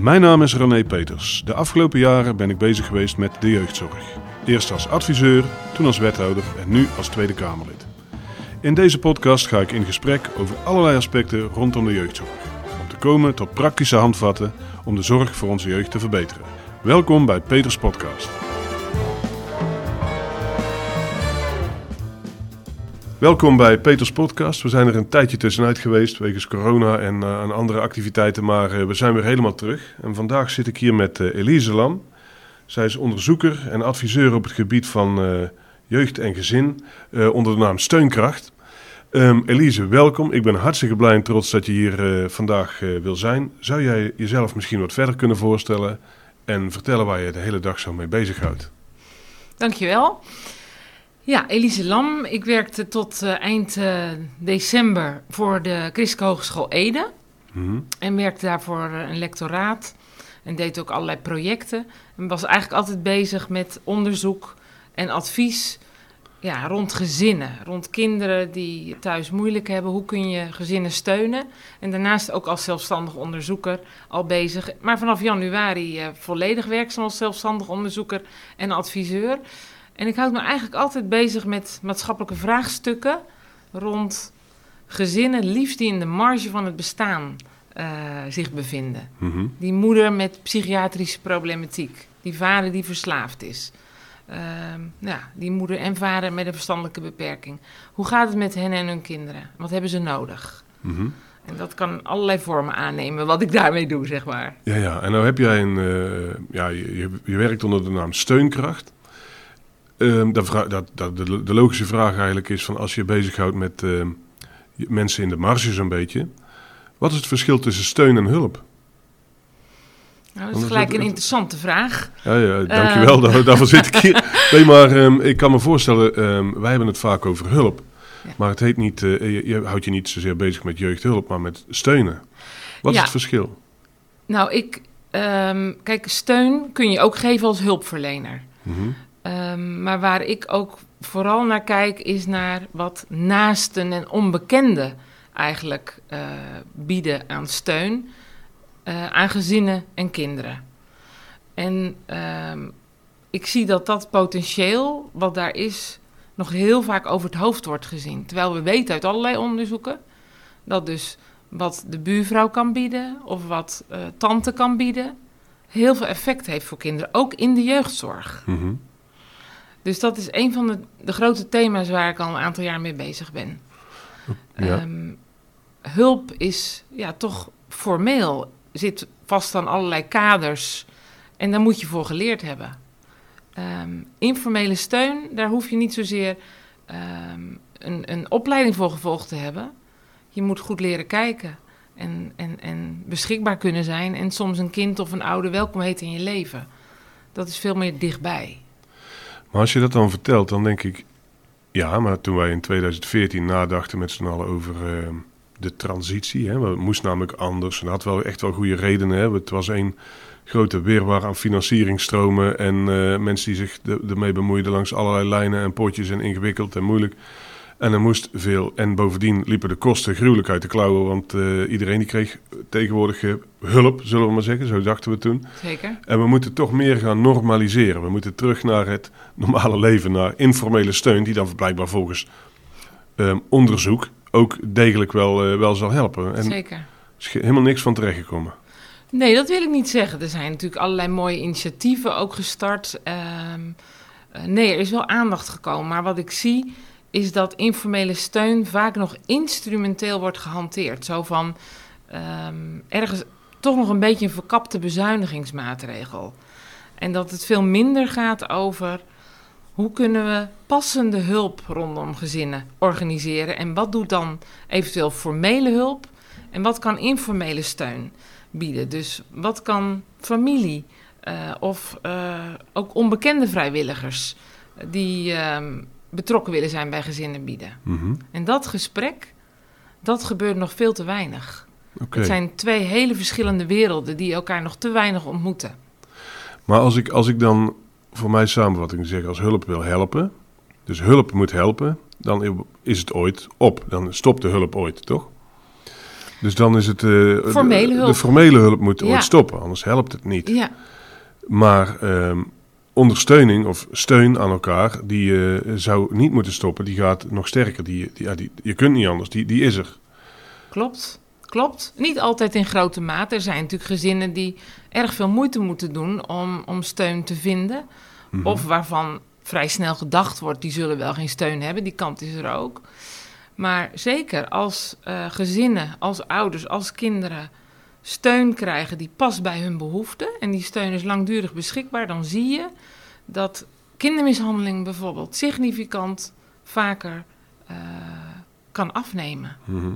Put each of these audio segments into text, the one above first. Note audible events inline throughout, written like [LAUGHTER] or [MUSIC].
Mijn naam is René Peters. De afgelopen jaren ben ik bezig geweest met de jeugdzorg. Eerst als adviseur, toen als wethouder en nu als Tweede Kamerlid. In deze podcast ga ik in gesprek over allerlei aspecten rondom de jeugdzorg. Om te komen tot praktische handvatten om de zorg voor onze jeugd te verbeteren. Welkom bij Peters Podcast. Welkom bij Peters Podcast. We zijn er een tijdje tussenuit geweest wegens corona en, en andere activiteiten, maar uh, we zijn weer helemaal terug. En vandaag zit ik hier met uh, Elise Lam. Zij is onderzoeker en adviseur op het gebied van jeugd en gezin onder de naam Steunkracht. Um, Elise, welkom. Ik ben hartstikke blij en trots dat je hier vandaag wil zijn. Zou jij jezelf misschien wat verder kunnen voorstellen en vertellen waar je de hele dag zo mee bezighoudt? Dankjewel. Ja, Elise Lam. Ik werkte tot uh, eind uh, december voor de Christelijke Hogeschool Ede. Mm-hmm. En werkte daarvoor een lectoraat. En deed ook allerlei projecten. En was eigenlijk altijd bezig met onderzoek en advies ja, rond gezinnen. Rond kinderen die thuis moeilijk hebben. Hoe kun je gezinnen steunen? En daarnaast ook als zelfstandig onderzoeker al bezig. Maar vanaf januari uh, volledig werkzaam als zelfstandig onderzoeker en adviseur. En ik houd me eigenlijk altijd bezig met maatschappelijke vraagstukken rond gezinnen, liefst die in de marge van het bestaan uh, zich bevinden. Mm-hmm. Die moeder met psychiatrische problematiek, die vader die verslaafd is. Uh, ja, die moeder en vader met een verstandelijke beperking. Hoe gaat het met hen en hun kinderen? Wat hebben ze nodig? Mm-hmm. En dat kan allerlei vormen aannemen, wat ik daarmee doe, zeg maar. Ja, ja. en nou heb jij een... Uh, ja, je, je werkt onder de naam Steunkracht. Um, dat, dat, dat de, de, logische vraag eigenlijk is van als je bezighoudt met uh, mensen in de marge zo'n beetje. Wat is het verschil tussen steun en hulp? Nou, dat is gelijk een interessante vraag. Ja, ja dankjewel. Uh. Daar, [LAUGHS] daarvoor zit ik hier. Nee, maar um, ik kan me voorstellen, um, wij hebben het vaak over hulp. Ja. Maar het heet niet, uh, je, je, houdt je niet zozeer bezig met jeugdhulp, maar met steunen. Wat ja. is het verschil? Nou, ik, kijk, steun kun je ook geven als hulpverlener. Mm-hmm. Um, maar waar ik ook vooral naar kijk, is naar wat naasten en onbekenden eigenlijk uh, bieden aan steun uh, aan gezinnen en kinderen. En um, ik zie dat dat potentieel, wat daar is, nog heel vaak over het hoofd wordt gezien. Terwijl we weten uit allerlei onderzoeken dat dus wat de buurvrouw kan bieden of wat uh, tante kan bieden, heel veel effect heeft voor kinderen, ook in de jeugdzorg. Mm-hmm. Dus dat is een van de, de, grote thema's waar ik al een aantal jaar mee bezig ben. Ja. Um, hulp is ja, toch formeel, zit vast aan allerlei kaders en daar moet je voor geleerd hebben. Um, informele steun, daar hoef je niet zozeer um, een, een opleiding voor gevolgd te hebben. Je moet goed leren kijken en, en, en beschikbaar kunnen zijn en soms een kind of een ouder welkom heten in je leven. Dat is veel meer dichtbij. Maar als je dat dan vertelt, dan denk ik... Ja, maar toen wij in 2014 nadachten met z'n allen over uh, de transitie... Hè, het moest namelijk anders en dat had wel echt wel goede redenen. Hè. Het was een grote weerwaar aan financieringstromen... en uh, mensen die zich ermee bemoeiden langs allerlei lijnen en potjes... en ingewikkeld en moeilijk... En er moest veel. En bovendien liepen de kosten gruwelijk uit de klauwen. Want uh, iedereen die kreeg tegenwoordig uh, hulp, zullen we maar zeggen. Zo dachten we toen. Zeker. En we moeten toch meer gaan normaliseren. We moeten terug naar het normale leven. Naar informele steun. Die dan blijkbaar volgens um, onderzoek ook degelijk wel, uh, wel zal helpen. En Zeker. is helemaal niks van terechtgekomen. Nee, dat wil ik niet zeggen. Er zijn natuurlijk allerlei mooie initiatieven ook gestart. Um, nee, er is wel aandacht gekomen. Maar wat ik zie is dat informele steun vaak nog instrumenteel wordt gehanteerd. Zo van um, ergens toch nog een beetje een verkapte bezuinigingsmaatregel. En dat het veel minder gaat over hoe kunnen we passende hulp rondom gezinnen organiseren. En wat doet dan eventueel formele hulp en wat kan informele steun bieden. Dus wat kan familie uh, of uh, ook onbekende vrijwilligers die. Uh, betrokken willen zijn bij gezinnen bieden. Mm-hmm. En dat gesprek, dat gebeurt nog veel te weinig. Okay. Het zijn twee hele verschillende werelden die elkaar nog te weinig ontmoeten. Maar als ik, als ik dan voor mij samenvatting zeg, als hulp wil helpen, dus hulp moet helpen, dan is het ooit op. Dan stopt de hulp ooit, toch? Dus dan is het... Uh, formele hulp. De, formele hulp moet ooit stoppen, anders helpt het niet. Ja. Maar um, ondersteuning of steun aan elkaar, die uh, zou niet moeten stoppen. Die gaat nog sterker. Die, die, ja, die, je kunt niet anders, die, die is er. Klopt, klopt. Niet altijd in grote mate. Er zijn natuurlijk gezinnen die erg veel moeite moeten doen om, om steun te vinden. Mhm. Of waarvan vrij snel gedacht wordt, die zullen wel geen steun hebben. Die kant is er ook. Maar zeker als uh, gezinnen, als ouders, als kinderen steun krijgen die past bij hun behoeften en die steun is langdurig beschikbaar, dan zie je dat kindermishandeling bijvoorbeeld significant vaker uh, kan afnemen. Mhm.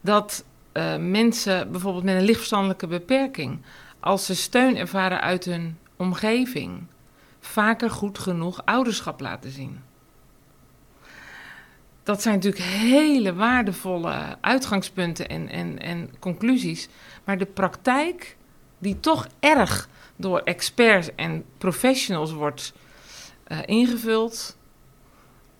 Dat uh, mensen bijvoorbeeld met een lichtverstandelijke beperking, als ze steun ervaren uit hun omgeving, vaker goed genoeg ouderschap laten zien. Dat zijn natuurlijk hele waardevolle uitgangspunten en, en, en conclusies. Maar de praktijk, die toch erg door experts en professionals wordt uh, ingevuld,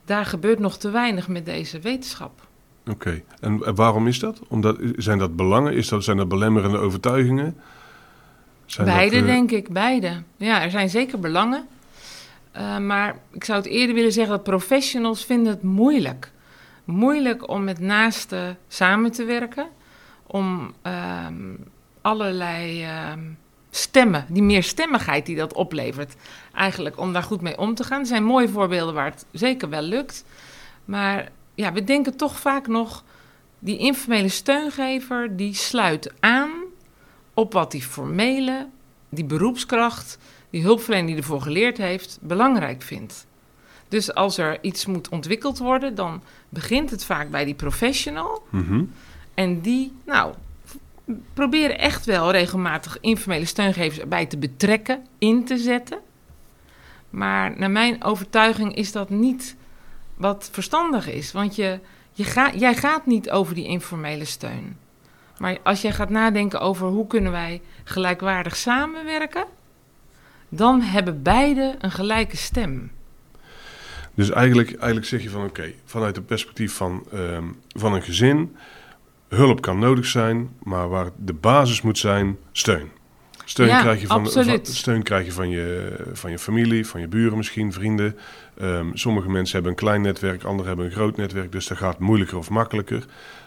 daar gebeurt nog te weinig met deze wetenschap. Oké, en waarom is dat? Omdat, zijn dat belangen? Is dat, zijn dat belemmerende overtuigingen? Zijn beide, dat, uh... denk ik, beide. Ja, er zijn zeker belangen. Uh, maar ik zou het eerder willen zeggen dat professionals vinden het moeilijk. Moeilijk om met naasten samen te werken. Om uh, allerlei uh, stemmen, die meerstemmigheid die dat oplevert, eigenlijk om daar goed mee om te gaan. Er zijn mooie voorbeelden waar het zeker wel lukt. Maar ja, we denken toch vaak nog, die informele steungever, die sluit aan op wat die formele, die beroepskracht, die hulpverlener die ervoor geleerd heeft, belangrijk vindt. Dus als er iets moet ontwikkeld worden, dan begint het vaak bij die professional. Mm En die, nou, proberen echt wel regelmatig informele steungevers erbij te betrekken, in te zetten. Maar naar mijn overtuiging is dat niet wat verstandig is. Want je, je ga, jij gaat niet over die informele steun. Maar als jij gaat nadenken over hoe kunnen wij gelijkwaardig samenwerken, dan hebben beide een gelijke stem. Dus eigenlijk, eigenlijk zeg je van oké, vanuit het perspectief van, ehm, van een gezin, hulp kan nodig zijn, maar waar de basis moet zijn, steun. Steun, krijg, je van, van, steun krijg je van je, van je familie, van je buren misschien, vrienden. Um, sommige mensen hebben een klein netwerk, anderen hebben een groot netwerk, dus dat gaat moeilijker of makkelijker.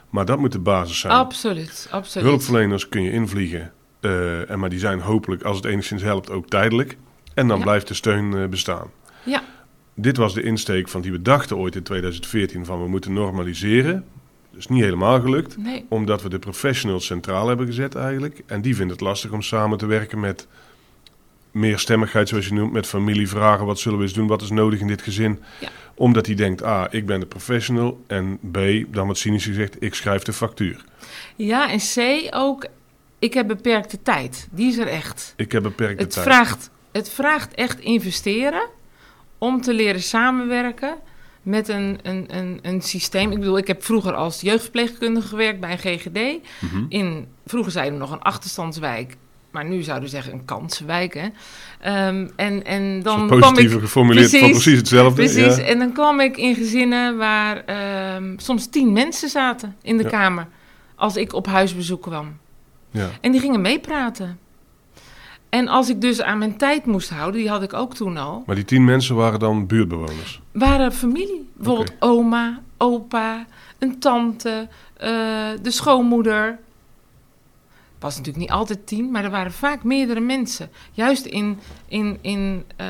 Maar dat moet de basis zijn. Absoluut, absoluut. Hulpverleners kun je invliegen, uh, en maar die zijn hopelijk, als het enigszins helpt, ook tijdelijk. En dan blijft de steun uh, bestaan. Ja. Dit was de insteek van die we dachten ooit in 2014 van we moeten normaliseren. Dat is niet helemaal gelukt, nee. omdat we de professionals centraal hebben gezet eigenlijk. En die vinden het lastig om samen te werken met meer stemmigheid, zoals je noemt, met familie vragen wat zullen we eens doen, wat is nodig in dit gezin. Ja. Omdat hij denkt, A, ik ben de professional en B, dan wat cynisch gezegd, ik schrijf de factuur. Ja, en C ook, ik heb beperkte tijd. Die is er echt. Ik heb beperkte het tijd. Vraagt, het vraagt echt investeren om te leren samenwerken met een, een, een, een systeem. Ik bedoel, ik heb vroeger als jeugdverpleegkundige gewerkt bij een GGD. Mm -hmm. In, vroeger zeiden we nog een achterstandswijk. Maar nu zouden we zeggen een kanswijk. Hè? Um, en, en dan positiever ik, geformuleerd precies, van precies hetzelfde. Precies, ja. en dan kwam ik in gezinnen waar um, soms tien mensen zaten in de Ja. kamer. Als ik op huisbezoek kwam. Ja. En die gingen meepraten. En als ik dus aan mijn tijd moest houden, die had ik ook toen al, Maar die tien mensen waren dan buurtbewoners. waren familie. Bijvoorbeeld oma, opa, een tante, eh, de schoonmoeder. was natuurlijk niet altijd tien, maar er waren vaak meerdere mensen. Juist in, in, in eh,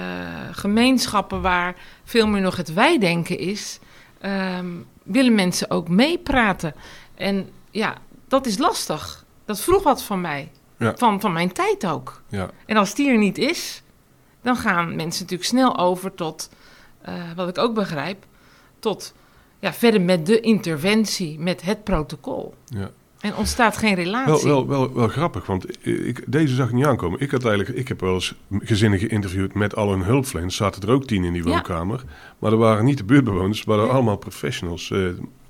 gemeenschappen waar veel meer nog het wij-denken is, ehm, willen mensen ook meepraten. En ja, dat is lastig. Dat vroeg wat van mij. Ja. Van, van mijn tijd ook. Ja. En als die er niet is, dan gaan mensen natuurlijk snel over tot, eh, wat ik ook begrijp, tot ja, verder met de interventie, met het protocol. Ja. En ontstaat geen relatie. Wel, wel, wel, wel grappig, want ik, deze zag ik niet aankomen. Ik, had eigenlijk, ik heb wel eens gezinnen geïnterviewd met al hun hulpverleners. Zaten er ook tien in die Ja. woonkamer. Maar er waren niet de buurtbewoners, maar er waren allemaal professionals. Eh,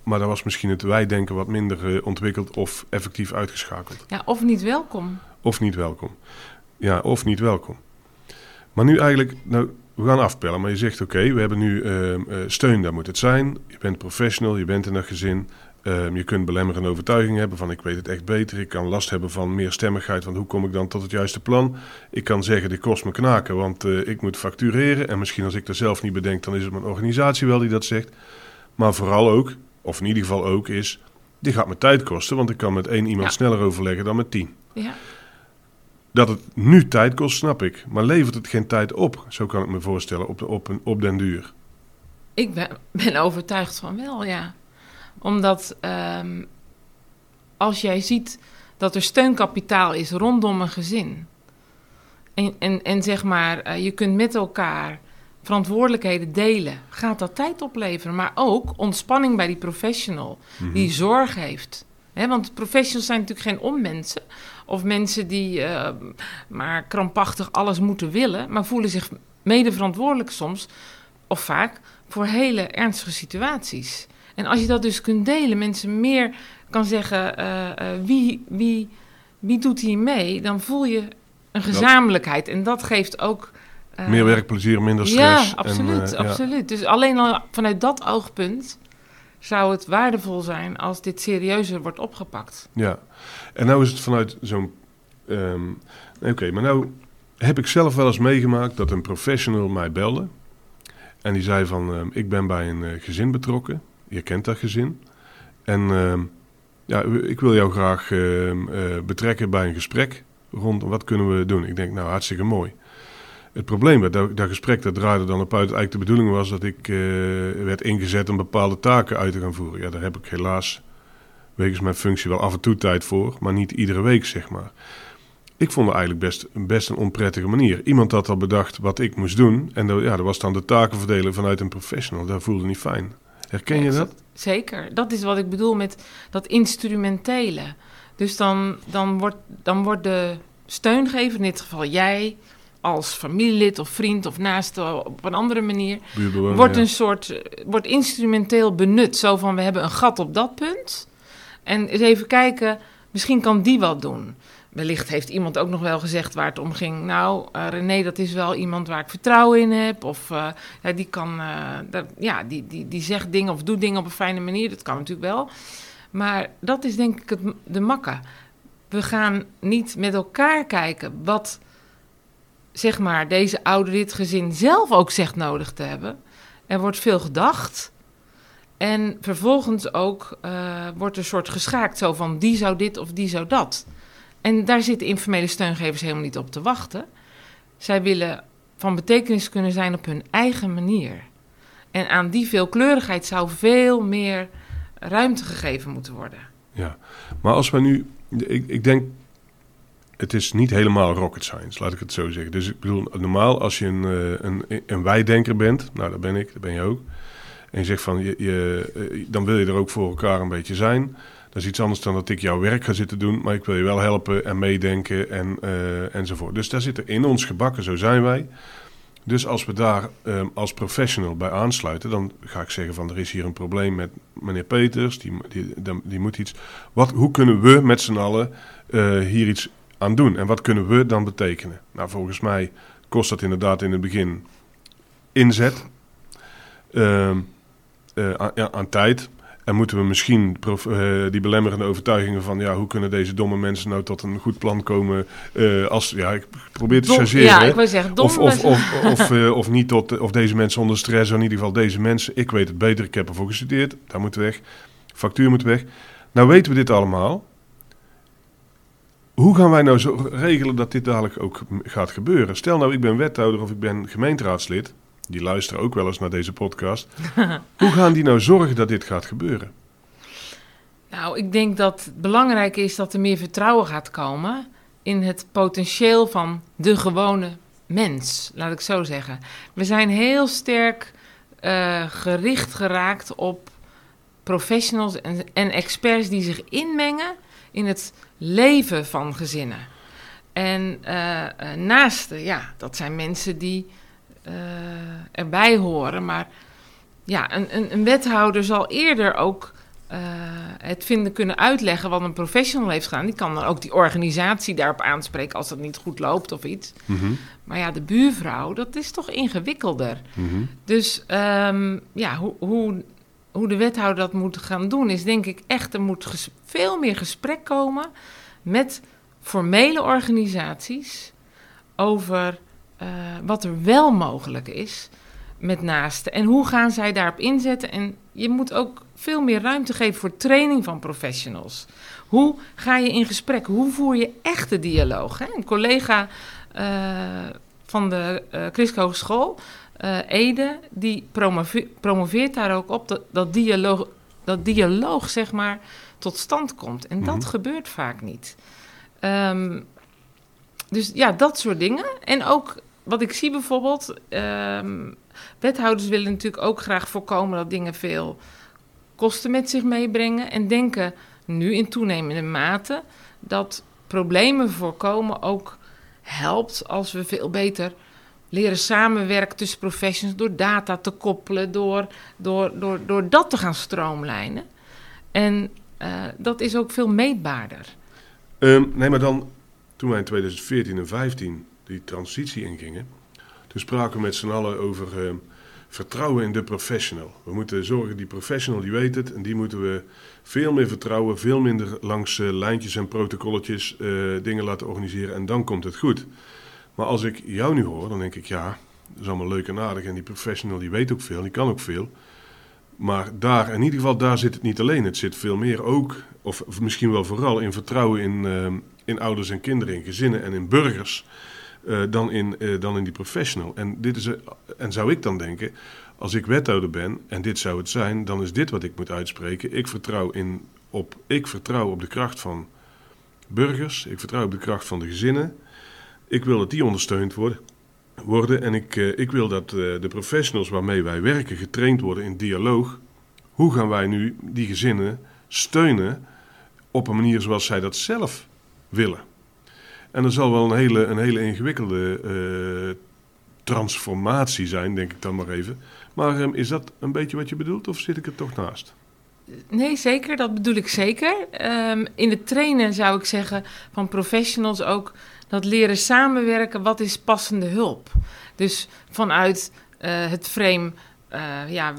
maar daar was misschien het wij-denken wat minder eh, ontwikkeld of effectief uitgeschakeld. Ja, of niet welkom. Of niet welkom. Ja, of niet welkom. Maar nu eigenlijk, nou, we gaan afpellen. Maar je zegt, oké, we hebben nu ehm, eh, steun, daar moet het zijn. Je bent professional, je bent in een gezin. Ehm, je kunt belemmerende overtuigingen hebben van ik weet het echt beter. Ik kan last hebben van meer stemmigheid, want hoe kom ik dan tot het juiste plan? Ik kan zeggen dit kost me knaken, want eh, ik moet factureren. En misschien als ik dat zelf niet bedenk, dan is het mijn organisatie wel die dat zegt. Maar vooral ook, of in ieder geval ook, is dit gaat me tijd kosten, want ik kan met één iemand sneller overleggen dan met tien. Ja. Dat het nu tijd kost, snap ik. Maar levert het geen tijd op? Zo kan ik me voorstellen, op, op, op den duur. Ik ben, ben overtuigd van wel, ja. Omdat ehm, als jij ziet dat er steunkapitaal is rondom een gezin. En, en, en zeg maar, uh, je kunt met elkaar verantwoordelijkheden delen. Gaat dat tijd opleveren. Maar ook ontspanning bij die professional. Mm -hmm. Die zorg heeft. He, want professionals zijn natuurlijk geen onmensen. Of mensen die uh, maar krampachtig alles moeten willen. Maar voelen zich mede verantwoordelijk soms. Of vaak voor hele ernstige situaties. En als je dat dus kunt delen, mensen meer kan zeggen uh, uh, wie, wie, wie doet hier mee, dan voel je een gezamenlijkheid. En dat geeft ook. Uh, meer werkplezier, minder stress. Ja, absoluut. En, absoluut. Ja. Dus alleen al vanuit dat oogpunt zou het waardevol zijn als dit serieuzer wordt opgepakt. Ja, en nou is het vanuit zo'n. Um, Oké, okay, maar nou heb ik zelf wel eens meegemaakt dat een professional mij belde. En die zei van, uh, ik ben bij een uh, gezin betrokken. Je kent dat gezin. En uh, ja, ik wil jou graag betrekken bij een gesprek rond wat kunnen we doen. Ik denk, nou, hartstikke mooi. Het probleem werd, dat, dat gesprek dat draaide dan op uit. Eigenlijk de bedoeling was dat ik werd ingezet om bepaalde taken uit te gaan voeren. Ja, daar heb ik helaas, wegens mijn functie, wel af en toe tijd voor. Maar niet iedere week, zeg maar. Ik vond het eigenlijk best, best een onprettige manier. Iemand had al bedacht wat ik moest doen. En dat, ja, dat was dan de taken verdelen vanuit een professional. Dat voelde niet fijn. Herken je dat? Zeker. Dat is wat ik bedoel met dat instrumentele. Dus dan, dan, wordt, dan wordt de steungever, in dit geval jij, als familielid of vriend of naaste op een andere manier, wordt een soort wordt instrumenteel benut. Zo van we hebben een gat op dat punt. En eens even kijken, misschien kan die wat doen. Wellicht heeft iemand ook nog wel gezegd waar het om ging. Nou, uh, René, dat is wel iemand waar ik vertrouwen in heb. Of uh, ja, die kan, uh, dat, ja, die, die, die zegt dingen of doet dingen op een fijne manier. Dat kan natuurlijk wel. Maar dat is denk ik het, de makka. We gaan niet met elkaar kijken wat, zeg maar, deze ouder dit gezin zelf ook zegt nodig te hebben. Er wordt veel gedacht. En vervolgens ook wordt er soort geschaakt zo van die zou dit of die zou dat. En daar zitten informele steungevers helemaal niet op te wachten. Zij willen van betekenis kunnen zijn op hun eigen manier. En aan die veelkleurigheid zou veel meer ruimte gegeven moeten worden. Ja, maar als we nu. Ik, ik denk. Het is niet helemaal rocket science, laat ik het zo zeggen. Dus ik bedoel, normaal als je een, een, een wijdenker bent, nou dat ben ik, dat ben je ook. En je zegt van, je, je, dan wil je er ook voor elkaar een beetje zijn. Dat is iets anders dan dat ik jouw werk ga zitten doen, maar ik wil je wel helpen en meedenken en, uh, enzovoort. Dus daar zit er in ons gebakken, zo zijn wij. Dus als we daar als professional bij aansluiten, dan ga ik zeggen van er is hier een probleem met meneer Peters, die, die, die, moet iets. Wat, hoe kunnen we met z'n allen hier iets aan doen en wat kunnen we dan betekenen? Nou, volgens mij kost dat inderdaad in het begin inzet uh, uh, aan, aan tijd. En moeten we misschien uh, die belemmerende overtuigingen van... ja, hoe kunnen deze domme mensen nou tot een goed plan komen... Uh, als, ja, ik probeer te chargeren. Ja, ik wil zeggen, dom of, of, of, [LAUGHS] of, of, niet tot, of deze mensen onder stress... in ieder geval deze mensen, ik weet het beter, ik heb ervoor gestudeerd... daar moet weg, factuur moet weg. Nou weten we dit allemaal. Hoe gaan wij nou zo regelen dat dit dadelijk ook gaat gebeuren? Stel nou, ik ben wethouder of ik ben gemeenteraadslid die luisteren ook wel eens naar deze podcast. [LAUGHS] Hoe gaan die nou zorgen dat dit gaat gebeuren? Nou, ik denk dat het belangrijk is dat er meer vertrouwen gaat komen in het potentieel van de gewone mens, laat ik zo zeggen. We zijn heel sterk uh, gericht geraakt op professionals en, en, experts die zich inmengen in het leven van gezinnen. En uh, uh, naasten, ja, dat zijn mensen die uh, erbij horen. Maar ja, een, een, een, wethouder zal eerder ook uh, het vinden kunnen uitleggen wat een professional heeft gedaan. Die kan dan ook die organisatie daarop aanspreken als dat niet goed loopt of iets. Mm -hmm. Maar ja, de buurvrouw, dat is toch ingewikkelder. Mm -hmm. Dus um, ja, hoe, hoe, hoe de wethouder dat moet gaan doen, is denk ik echt, er moet veel meer gesprek komen met formele organisaties over uh, wat er wel mogelijk is met naasten. En hoe gaan zij daarop inzetten? En je moet ook veel meer ruimte geven voor training van professionals. Hoe ga je in gesprek? Hoe voer je echte dialoog? Hè? Een collega uh, van de uh, Christelijke Hogeschool, uh, Ede, die promoveert daar ook op dat, dat, dialoog, dat dialoog, zeg maar, tot stand komt. En dat mm -hmm. gebeurt vaak niet. Um, dus ja, dat soort dingen. En ook wat ik zie bijvoorbeeld, um, wethouders willen natuurlijk ook graag voorkomen dat dingen veel kosten met zich meebrengen. En denken nu in toenemende mate dat problemen voorkomen ook helpt als we veel beter leren samenwerken tussen professionals door data te koppelen, door, door, door, door dat te gaan stroomlijnen. En uh, dat is ook veel meetbaarder. Um, nee, maar dan toen wij in 2014 en 2015 die transitie ingingen, toen spraken we met z'n allen over uh, vertrouwen in de professional. We moeten zorgen, die professional die weet het en die moeten we veel meer vertrouwen, veel minder langs uh, lijntjes en protocolletjes uh, dingen laten organiseren en dan komt het goed. Maar als ik jou nu hoor, dan denk ik ja, dat is allemaal leuk en aardig en die professional die weet ook veel, die kan ook veel. Maar daar, in ieder geval, daar zit het niet alleen. Het zit veel meer ook, of, misschien wel vooral, in vertrouwen in, uh, in ouders en kinderen, in gezinnen en in burgers, uh, dan, in, uh, dan in die professional. En, dit is, en zou ik dan denken, als ik wethouder ben, en dit zou het zijn, dan is dit wat ik moet uitspreken. Ik vertrouw, in, op, ik vertrouw op de kracht van burgers, ik vertrouw op de kracht van de gezinnen. Ik wil dat die ondersteund worden. worden en ik, uh, ik wil dat uh, de professionals waarmee wij werken getraind worden in dialoog. Hoe gaan wij nu die gezinnen steunen op een manier zoals zij dat zelf willen? En er zal wel een hele, een hele ingewikkelde uh, transformatie zijn, denk ik dan maar even. Maar um, is dat een beetje wat je bedoelt of zit ik er toch naast? Nee, zeker. Dat bedoel ik zeker. Um, in het trainen zou ik zeggen van professionals ook dat leren samenwerken. Wat is passende hulp? Dus vanuit uh, het frame, uh, ja,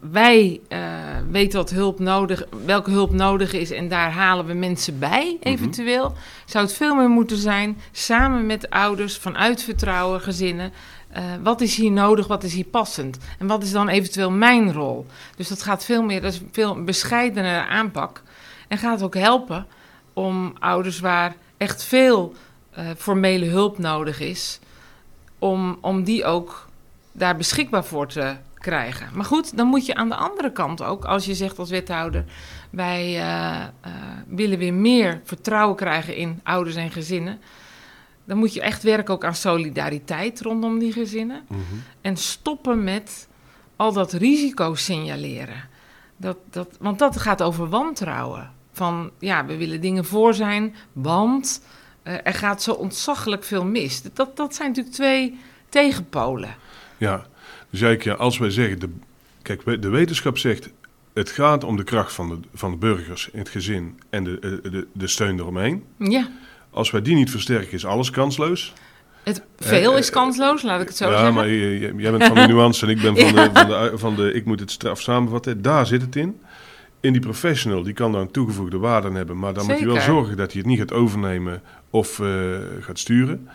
wij uh, weten wat hulp nodig, welke hulp nodig is en daar halen we mensen bij, eventueel. Mm -hmm. Zou het veel meer moeten zijn, samen met ouders, vanuit vertrouwen, gezinnen. Uh, wat is hier nodig, wat is hier passend? En wat is dan eventueel mijn rol? Dus dat gaat veel meer, dat is veel bescheidenere aanpak. En gaat ook helpen om ouders waar echt veel uh, formele hulp nodig is, om, om die ook daar beschikbaar voor te krijgen. Maar goed, dan moet je aan de andere kant ook, als je zegt als wethouder, wij uh, uh, willen weer meer vertrouwen krijgen in ouders en gezinnen. Dan moet je echt werken ook aan solidariteit rondom die gezinnen. Mm -hmm. En stoppen met al dat risico signaleren. Dat, dat, want dat gaat over wantrouwen. Van ja, we willen dingen voor zijn, want uh, er gaat zo ontzaglijk veel mis. Dat, dat zijn natuurlijk twee tegenpolen. Ja, dus eigenlijk, ja, als wij zeggen, de, kijk, de wetenschap zegt, het gaat om de kracht van de, van de burgers in het gezin en de, de, de steun eromheen. Ja. Als wij die niet versterken, is alles kansloos. Het, veel is kansloos, laat ik het zo ja, zeggen. Ja, maar jij bent van de [LAUGHS] nuance en ik ben van, ja. de, van, de, van de, ik moet het straf samenvatten. Daar zit het in. In die professional, die kan daar een toegevoegde waarde hebben. Maar dan Zeker. moet je wel zorgen dat hij het niet gaat overnemen of uh, gaat sturen.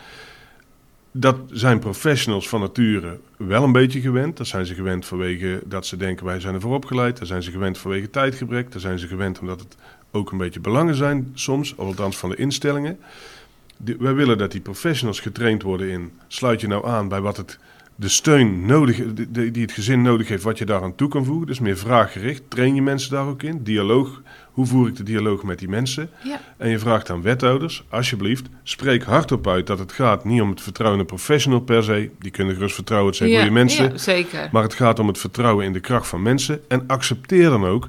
Dat zijn professionals van nature wel een beetje gewend. Dat zijn ze gewend vanwege dat ze denken wij zijn ervoor opgeleid. Daar zijn ze gewend vanwege tijdgebrek. Daar zijn ze gewend omdat het ook een beetje belangen zijn soms, althans van de instellingen. Wij willen dat die professionals getraind worden in sluit je nou aan bij wat het de steun nodig, die, die het gezin nodig heeft, wat je daaraan toe kan voegen. Dus meer vraaggericht. Train je mensen daar ook in. Dialoog. Hoe voer ik de dialoog met die mensen? Ja. En je vraagt aan wethouders, alsjeblieft, spreek hardop uit dat het gaat niet om het vertrouwen in een professional per se. Die kunnen gerust vertrouwen, het zijn ja, goede mensen. Ja, zeker. Maar het gaat om het vertrouwen in de kracht van mensen. En accepteer dan ook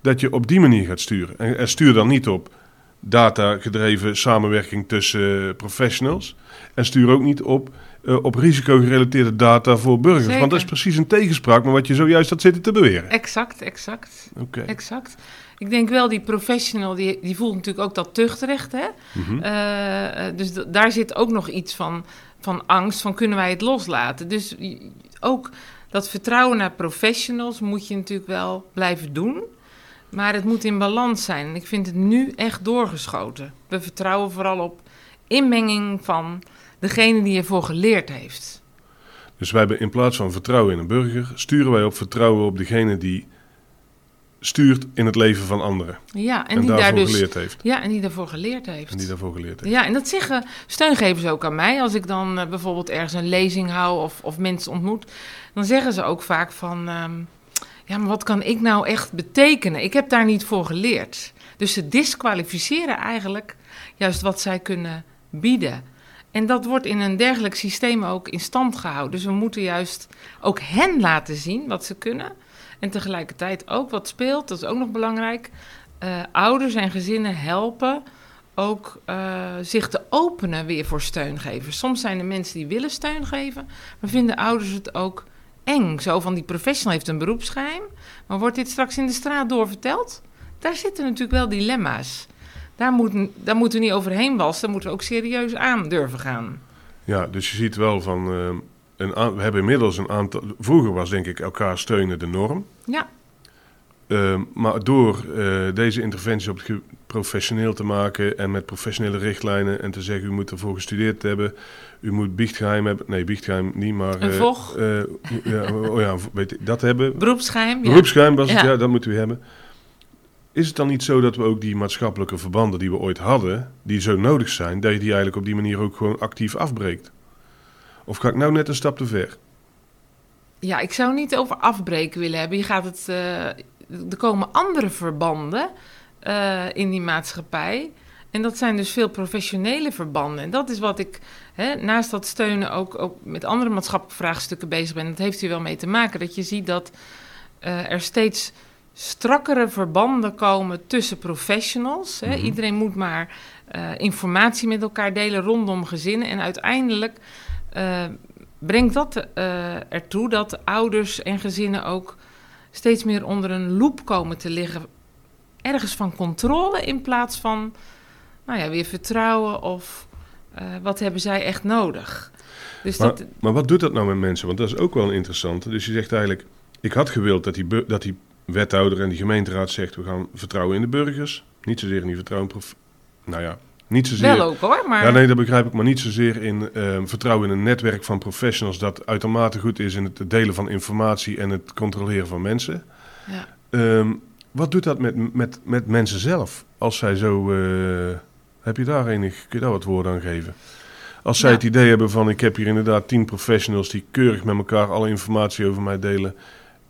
dat je op die manier gaat sturen. En, en stuur dan niet op data-gedreven samenwerking tussen uh, professionals. En stuur ook niet op uh, op risicogerelateerde data voor burgers. Zeker. Want dat is precies een tegenspraak met wat je zojuist had zitten te beweren. Exact, exact. Okay. exact. Ik denk wel, die professional, die, die voelt natuurlijk ook dat tuchtrecht. Hè? Mm -hmm. uh, dus daar zit ook nog iets van, van angst, van kunnen wij het loslaten? Dus ook dat vertrouwen naar professionals moet je natuurlijk wel blijven doen. Maar het moet in balans zijn. Ik vind het nu echt doorgeschoten. We vertrouwen vooral op inmenging van degene die ervoor geleerd heeft. Dus wij hebben in plaats van vertrouwen in een burger, sturen wij op vertrouwen op degene die stuurt in het leven van anderen. Ja, en, die daarvoor daar dus, geleerd heeft. Ja, en die daarvoor geleerd heeft. En die daarvoor geleerd heeft. Ja, en dat zeggen steungevers ook aan mij. Als ik dan uh, bijvoorbeeld ergens een lezing hou of, of mensen ontmoet, dan zeggen ze ook vaak van... Um, ja, maar wat kan ik nou echt betekenen? Ik heb daar niet voor geleerd. Dus ze disqualificeren eigenlijk juist wat zij kunnen bieden. En dat wordt in een dergelijk systeem ook in stand gehouden. Dus we moeten juist ook hen laten zien wat ze kunnen. En tegelijkertijd ook wat speelt, dat is ook nog belangrijk. Uh, ouders en gezinnen helpen ook uh, zich te openen weer voor steungevers. Soms zijn er mensen die willen steun geven, maar vinden ouders het ook eng. Zo van die professional heeft een beroepsgeheim, maar wordt dit straks in de straat doorverteld? Daar zitten natuurlijk wel dilemma's. Daar, moet, daar moeten we niet overheen wassen, daar moeten we ook serieus aan durven gaan. Ja, dus je ziet wel van... Uh, een we hebben inmiddels een aantal... Vroeger was denk ik elkaar steunen de norm. Ja. Uh, maar door uh, deze interventie op het professioneel te maken en met professionele richtlijnen en te zeggen u moet ervoor gestudeerd hebben, u moet biechtgeheim hebben, nee biechtgeheim niet, maar een vocht. ja, oh ja, weet je, dat hebben. Beroepsgeheim. Ja. Beroepsgeheim was het, ja. ja, dat moeten we hebben. Is het dan niet zo dat we ook die maatschappelijke verbanden die we ooit hadden, die zo nodig zijn, dat je die eigenlijk op die manier ook gewoon actief afbreekt? Of ga ik nou net een stap te ver? Ja, ik zou niet over afbreken willen hebben. Je gaat het, uh, er komen andere verbanden uh, in die maatschappij. En dat zijn dus veel professionele verbanden. En dat is wat ik, hè, naast dat steunen, ook, ook met andere maatschappelijke vraagstukken bezig ben. Dat heeft hier wel mee te maken. Dat je ziet dat uh, er steeds strakkere verbanden komen tussen professionals. Hè. Mm -hmm. Iedereen moet maar informatie met elkaar delen rondom gezinnen. En uiteindelijk brengt dat uh, ertoe dat ouders en gezinnen ook steeds meer onder een loep komen te liggen. Ergens van controle in plaats van nou ja, weer vertrouwen of wat hebben zij echt nodig. Dus maar, dat... maar wat doet dat nou met mensen? Want dat is ook wel een interessante. Dus je zegt eigenlijk, ik had gewild dat die, dat die wethouder en die gemeenteraad zegt... we gaan vertrouwen in de burgers. Niet zozeer in die vertrouwen... Nou ja, niet zozeer... Wel ook hoor, maar... Ja, nee, dat begrijp ik. Maar niet zozeer in uh, vertrouwen in een netwerk van professionals... dat uitermate goed is in het delen van informatie en het controleren van mensen. Ja. Um, wat doet dat met, met, met mensen zelf? Als zij zo... Uh, heb je daar enig... Kun je daar wat woorden aan geven? Als zij ja. het idee hebben van... ik heb hier inderdaad tien professionals... die keurig met elkaar alle informatie over mij delen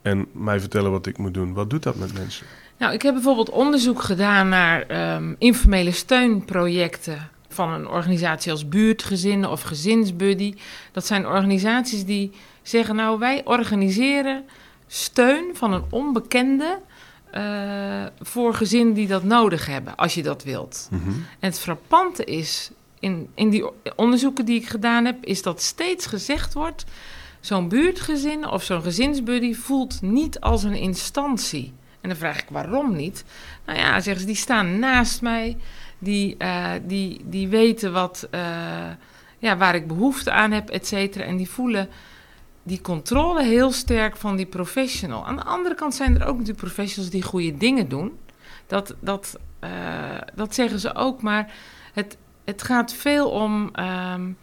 en mij vertellen wat ik moet doen. Wat doet dat met mensen? Nou, ik heb bijvoorbeeld onderzoek gedaan naar um, informele steunprojecten van een organisatie als Buurtgezinnen of Gezinsbuddy. Dat zijn organisaties die zeggen, nou wij organiseren steun van een onbekende uh, voor gezinnen die dat nodig hebben, als je dat wilt. Mm -hmm. En het frappante is, in, in die onderzoeken die ik gedaan heb, is dat steeds gezegd wordt zo'n buurtgezin of zo'n gezinsbuddy voelt niet als een instantie. En dan vraag ik waarom niet. Nou ja, zeggen ze, die staan naast mij, die, uh, die, die weten wat, uh, ja, waar ik behoefte aan heb, et cetera. En die voelen die controle heel sterk van die professional. Aan de andere kant zijn er ook natuurlijk professionals die goede dingen doen. Dat, dat, uh, dat zeggen ze ook, maar het, het gaat veel om. Um,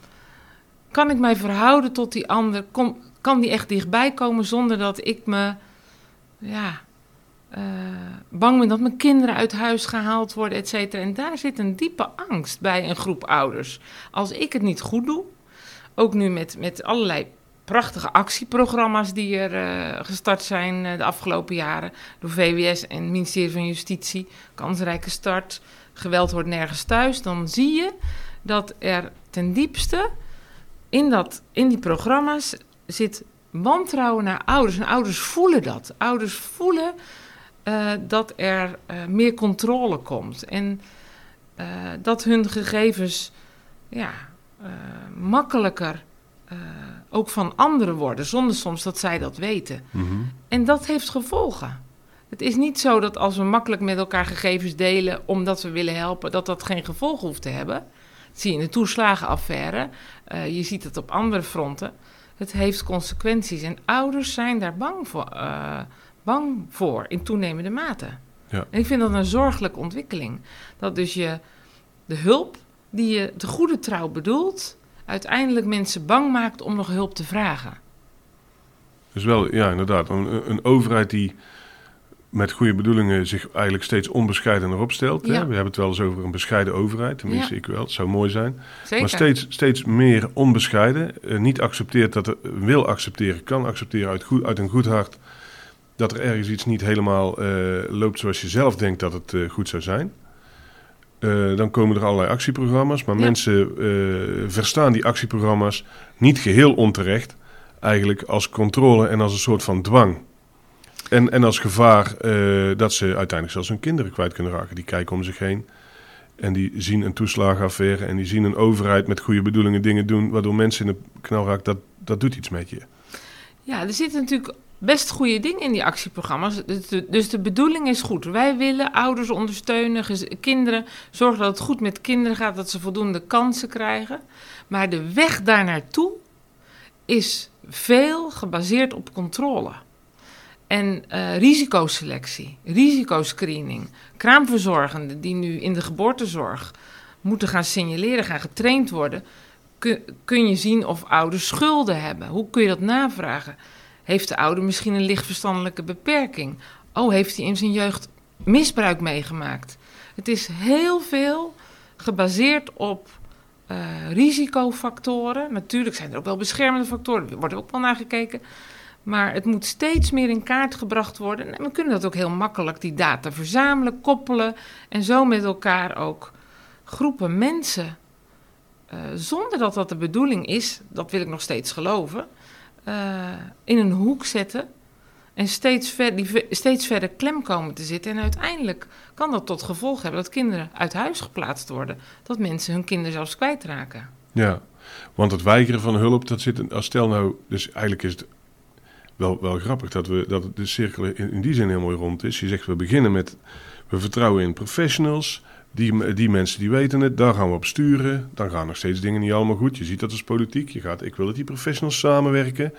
kan ik mij verhouden tot die ander? Kom, kan die echt dichtbij komen zonder dat ik me ja, uh, bang ben dat mijn kinderen uit huis gehaald worden, et cetera. En daar zit een diepe angst bij een groep ouders. Als ik het niet goed doe, ook nu met, met allerlei prachtige actieprogramma's die er uh, gestart zijn uh, de afgelopen jaren door VWS en het ministerie van Justitie, kansrijke start, geweld hoort nergens thuis, dan zie je dat er ten diepste in, dat, in die programma's zit wantrouwen naar ouders. En ouders voelen dat. Ouders voelen uh, dat er uh, meer controle komt. En uh, dat hun gegevens ja, makkelijker ook van anderen worden, zonder soms dat zij dat weten. Mm -hmm. En dat heeft gevolgen. Het is niet zo dat als we makkelijk met elkaar gegevens delen omdat we willen helpen, dat dat geen gevolgen hoeft te hebben. Dat zie je in de toeslagenaffaire. Je ziet het op andere fronten. Het heeft consequenties. En ouders zijn daar bang voor, bang voor in toenemende mate. Ja. En ik vind dat een zorgelijke ontwikkeling. Dat dus je de hulp die je de goede trouw bedoelt, uiteindelijk mensen bang maakt om nog hulp te vragen. Dus wel, ja, inderdaad. Een, een overheid die met goede bedoelingen zich eigenlijk steeds onbescheidener opstelt. Hè? We hebben het wel eens over een bescheiden overheid. Tenminste, ik wel. Het zou mooi zijn. Zeker. Maar steeds, steeds meer onbescheiden. Uh, niet accepteert dat er wil accepteren, kan accepteren uit, goed, uit een goed hart. Dat er ergens iets niet helemaal uh, loopt zoals je zelf denkt dat het uh, goed zou zijn. dan komen er allerlei actieprogramma's. Maar mensen verstaan die actieprogramma's niet geheel onterecht. Eigenlijk als controle en als een soort van dwang. En, en als gevaar dat ze uiteindelijk zelfs hun kinderen kwijt kunnen raken. Die kijken om zich heen en die zien een toeslagenaffaire en die zien een overheid met goede bedoelingen dingen doen, waardoor mensen in de knal raken. Dat, dat doet iets met je. Ja, er zitten natuurlijk best goede dingen in die actieprogramma's. Dus de, dus de bedoeling is goed. Wij willen ouders ondersteunen, kinderen, zorgen dat het goed met kinderen gaat, dat ze voldoende kansen krijgen. Maar de weg daar naartoe is veel gebaseerd op controle. En uh, risicoselectie, risicoscreening. Kraamverzorgenden die nu in de geboortezorg moeten gaan signaleren, gaan getraind worden. Kun, kun je zien of ouders schulden hebben? Hoe kun je dat navragen? Heeft de ouder misschien een lichtverstandelijke beperking? Oh, heeft hij in zijn jeugd misbruik meegemaakt? Het is heel veel gebaseerd op uh, risicofactoren. Natuurlijk zijn er ook wel beschermende factoren, er wordt ook wel naar gekeken. Maar het moet steeds meer in kaart gebracht worden. En we kunnen dat ook heel makkelijk, die data verzamelen, koppelen en zo met elkaar ook groepen mensen, uh, zonder dat dat de bedoeling is, dat wil ik nog steeds geloven, uh, in een hoek zetten en steeds, ver, die, steeds verder klem komen te zitten. En uiteindelijk kan dat tot gevolg hebben dat kinderen uit huis geplaatst worden, dat mensen hun kinderen zelfs kwijtraken. Ja, want het weigeren van hulp, dat zit, als stel nou, dus eigenlijk is het wel, wel grappig dat, we, dat de cirkel in, in die zin heel mooi rond is. Je zegt, we beginnen met, we vertrouwen in professionals. Die, die mensen die weten het, daar gaan we op sturen. Dan gaan nog steeds dingen niet allemaal goed. Je ziet dat als politiek. Je gaat, ik wil dat die professionals samenwerken.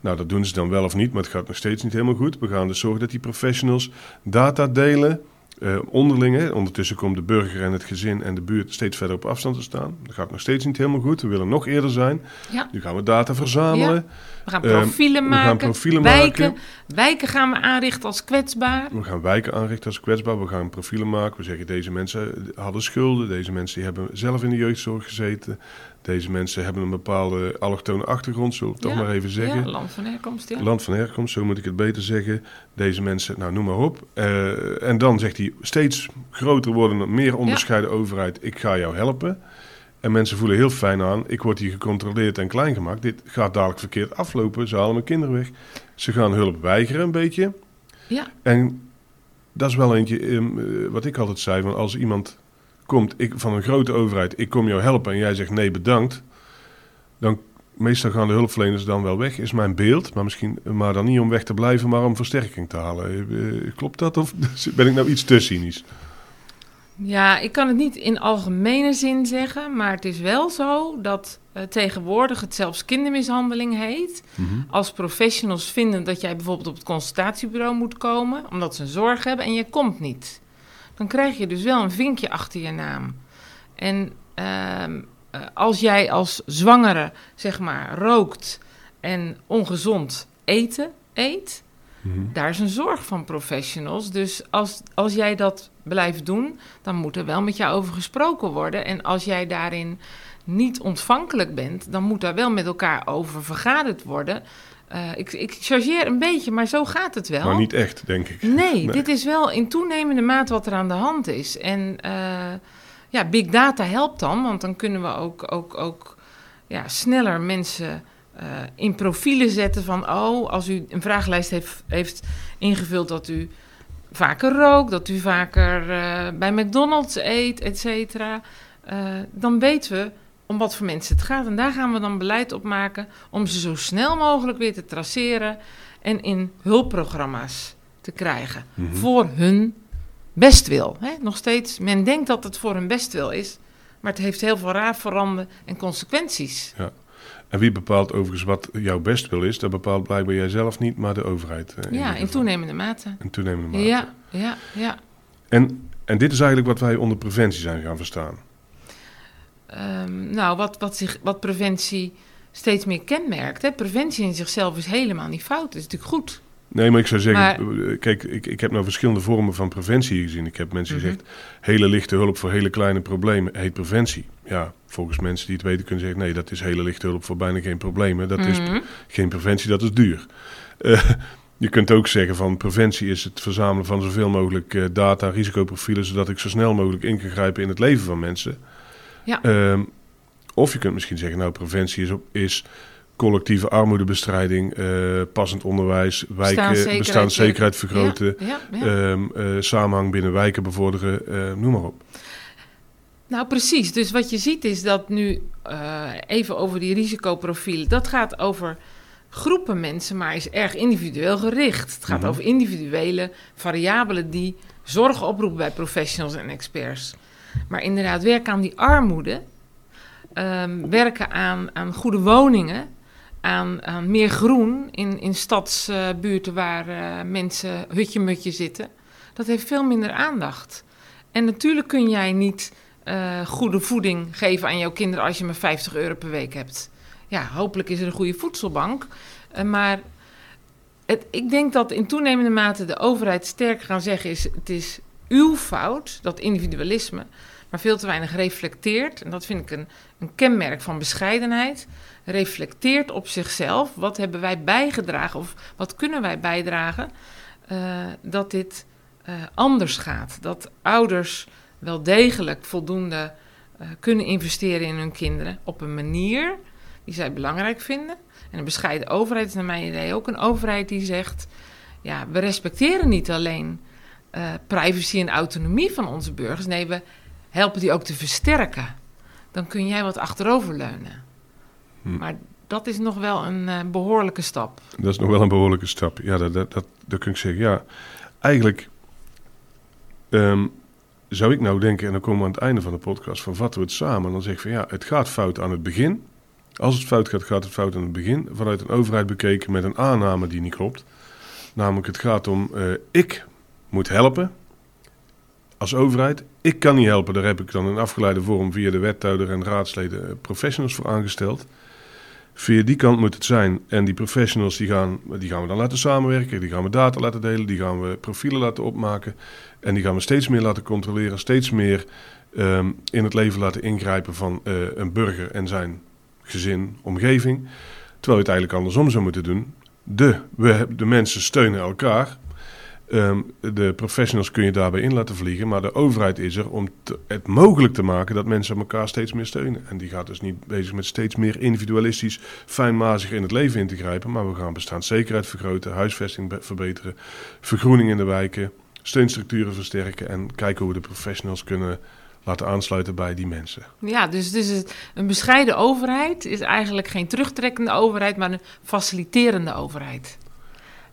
Nou, dat doen ze dan wel of niet, maar het gaat nog steeds niet helemaal goed. We gaan dus zorgen dat die professionals data delen. Uh, onderling, ondertussen komt de burger en het gezin en de buurt steeds verder op afstand te staan. Dat gaat nog steeds niet helemaal goed. We willen nog eerder zijn. Ja. Nu gaan we data verzamelen. Ja. We gaan profielen maken. We gaan profielen wijken. maken. Wijken gaan we aanrichten als kwetsbaar. We gaan wijken aanrichten als kwetsbaar. We gaan profielen maken. We zeggen deze mensen hadden schulden. Deze mensen hebben zelf in de jeugdzorg gezeten. Deze mensen hebben een bepaalde allochtone achtergrond, zullen we toch maar even zeggen. Ja, land van herkomst, ja. Land van herkomst, zo moet ik het beter zeggen. Deze mensen, nou noem maar op. Uh, en dan zegt hij, steeds groter worden, meer onderscheiden overheid, ik ga jou helpen. En mensen voelen heel fijn aan, ik word hier gecontroleerd en klein gemaakt. Dit gaat dadelijk verkeerd aflopen, ze halen mijn kinderen weg. Ze gaan hulp weigeren een beetje. Ja. En dat is wel eentje, um, wat ik altijd zei, van als iemand komt ik, van een grote overheid, ik kom jou helpen en jij zegt nee bedankt, dan meestal gaan de hulpverleners dan wel weg, is mijn beeld. Maar, misschien, maar dan niet om weg te blijven, maar om versterking te halen. Eh, klopt dat of [LAUGHS] ben ik nou iets te cynisch? Ja, ik kan het niet in algemene zin zeggen, maar het is wel zo dat uh, tegenwoordig het zelfs kindermishandeling heet. Mhm. Als professionals vinden dat jij bijvoorbeeld op het consultatiebureau moet komen, omdat ze een zorg hebben en je komt niet dan krijg je dus wel een vinkje achter je naam. En ehm, eh, als jij als zwangere, zeg maar, rookt en ongezond eten eet, mhm. daar is een zorg van professionals. Dus als, als jij dat blijft doen, dan moet er wel met jou over gesproken worden. En als jij daarin niet ontvankelijk bent, dan moet daar wel met elkaar over vergaderd worden. Uh, ik, ik chargeer een beetje, maar zo gaat het wel. Maar niet echt, denk ik. Nee, dit is wel in toenemende mate wat er aan de hand is. En uh, ja, big data helpt dan, want dan kunnen we ook, ook, ook ja, sneller mensen uh, in profielen zetten van... oh, als u een vragenlijst heeft, heeft ingevuld dat u vaker rookt... dat u vaker bij McDonald's eet, et cetera... dan weten we om wat voor mensen het gaat. En daar gaan we dan beleid op maken om ze zo snel mogelijk weer te traceren en in hulpprogramma's te krijgen. Mhm. Voor hun bestwil. Hè? Nog steeds, men denkt dat het voor hun bestwil is, maar het heeft heel veel raar veranderen en consequenties. Ja. En wie bepaalt overigens wat jouw best wil is, dat bepaalt blijkbaar jij zelf niet, maar de overheid. Uh, ja, in, toenemende mate. In toenemende mate. Ja, ja, ja. En, en dit is eigenlijk wat wij onder preventie zijn gaan verstaan. Um, nou, wat, wat, zich, wat preventie steeds meer kenmerkt. Hè? Preventie in zichzelf is helemaal niet fout. Dat is natuurlijk goed. Nee, maar ik zou zeggen, eh, kijk, ik, ik heb nou verschillende vormen van preventie gezien. Ik heb mensen mhm. gezegd, hele lichte hulp voor hele kleine problemen heet preventie. Ja, volgens mensen die het weten kunnen zeggen, nee, dat is hele lichte hulp voor bijna geen problemen. Dat is mhm. geen preventie, dat is duur. Uh, [LAUGHS] je kunt ook zeggen van preventie is het verzamelen van zoveel mogelijk uh, data, risicoprofielen, zodat ik zo snel mogelijk in kan grijpen in het leven van mensen. Ja. Uh, of je kunt misschien zeggen, nou, preventie is, op, is collectieve armoedebestrijding, uh, passend onderwijs, wijken, bestaanszekerheid vergroten, ehm, eh, samenhang binnen wijken bevorderen, uh, noem maar op. Nou, precies. Dus wat je ziet is dat nu even over die risicoprofielen, dat gaat over groepen mensen, maar is erg individueel gericht. Het gaat mhm. over individuele variabelen die zorgen oproepen bij professionals en experts. Maar inderdaad, werken aan die armoede, um, werken aan, aan goede woningen, aan, meer groen in, in stadsbuurten waar uh, mensen hutje-mutje zitten. Dat heeft veel minder aandacht. En natuurlijk kun jij niet uh, goede voeding geven aan jouw kinderen als je maar 50 euro per week hebt. Ja, hopelijk is er een goede voedselbank. Uh, maar het, ik denk dat in toenemende mate de overheid sterk gaan zeggen is... het is uw fout, dat individualisme maar veel te weinig reflecteert. En dat vind ik een, een kenmerk van bescheidenheid. Reflecteert op zichzelf. Wat hebben wij bijgedragen of wat kunnen wij bijdragen uh, dat dit uh, anders gaat? Dat ouders wel degelijk voldoende uh, kunnen investeren in hun kinderen op een manier die zij belangrijk vinden. En een bescheiden overheid is naar mijn idee ook een overheid die zegt: ja, we respecteren niet alleen privacy en autonomie van onze burgers. Nee, we helpen die ook te versterken. Dan kun jij wat achteroverleunen. Hm. Maar dat is nog wel een uh, behoorlijke stap. Dat is nog wel een behoorlijke stap. Ja, dat, dat, dat, dat kun ik zeggen. Ja, eigenlijk um, zou ik nou denken, en dan komen we aan het einde van de podcast, van vatten we het samen. Dan zeg ik van ja, het gaat fout aan het begin. Als het fout gaat, gaat het fout aan het begin. Vanuit een overheid bekeken met een aanname die niet klopt. Namelijk, het gaat om, uh, ik moet helpen als overheid. Ik kan niet helpen, daar heb ik dan in afgeleide vorm via de wethouder en raadsleden eh, professionals voor aangesteld. Via die kant moet het zijn. En die professionals die gaan, die gaan we dan laten samenwerken, die gaan we data laten delen, die gaan we profielen laten opmaken. En die gaan we steeds meer laten controleren, steeds meer um, in het leven laten ingrijpen van uh, een burger en zijn gezin, omgeving. Terwijl je het eigenlijk andersom zou moeten doen. De, we, de mensen steunen elkaar Um, de professionals kun je daarbij in laten vliegen, maar de overheid is er om het mogelijk te maken dat mensen elkaar steeds meer steunen. En die gaat dus niet bezig met steeds meer individualistisch, fijnmazig in het leven in te grijpen, maar we gaan bestaanszekerheid vergroten, huisvesting verbeteren, vergroening in de wijken, steunstructuren versterken en kijken hoe we de professionals kunnen laten aansluiten bij die mensen. Ja, dus, dus een bescheiden overheid is eigenlijk geen terugtrekkende overheid, maar een faciliterende overheid.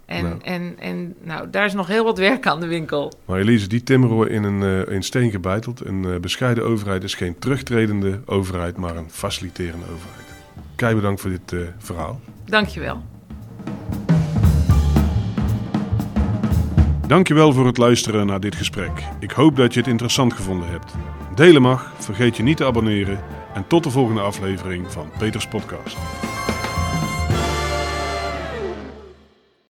En, nou. en, en nou, daar is nog heel wat werk aan de winkel. Maar Elise, die timmeren we in een uh, in steen gebeiteld. Een uh, bescheiden overheid is geen terugtredende overheid, maar een faciliterende overheid. Kei bedankt voor dit uh, verhaal. Dankjewel. Dankjewel voor het luisteren naar dit gesprek. Ik hoop dat je het interessant gevonden hebt. Delen mag, vergeet je niet te abonneren en tot de volgende aflevering van Peters Podcast.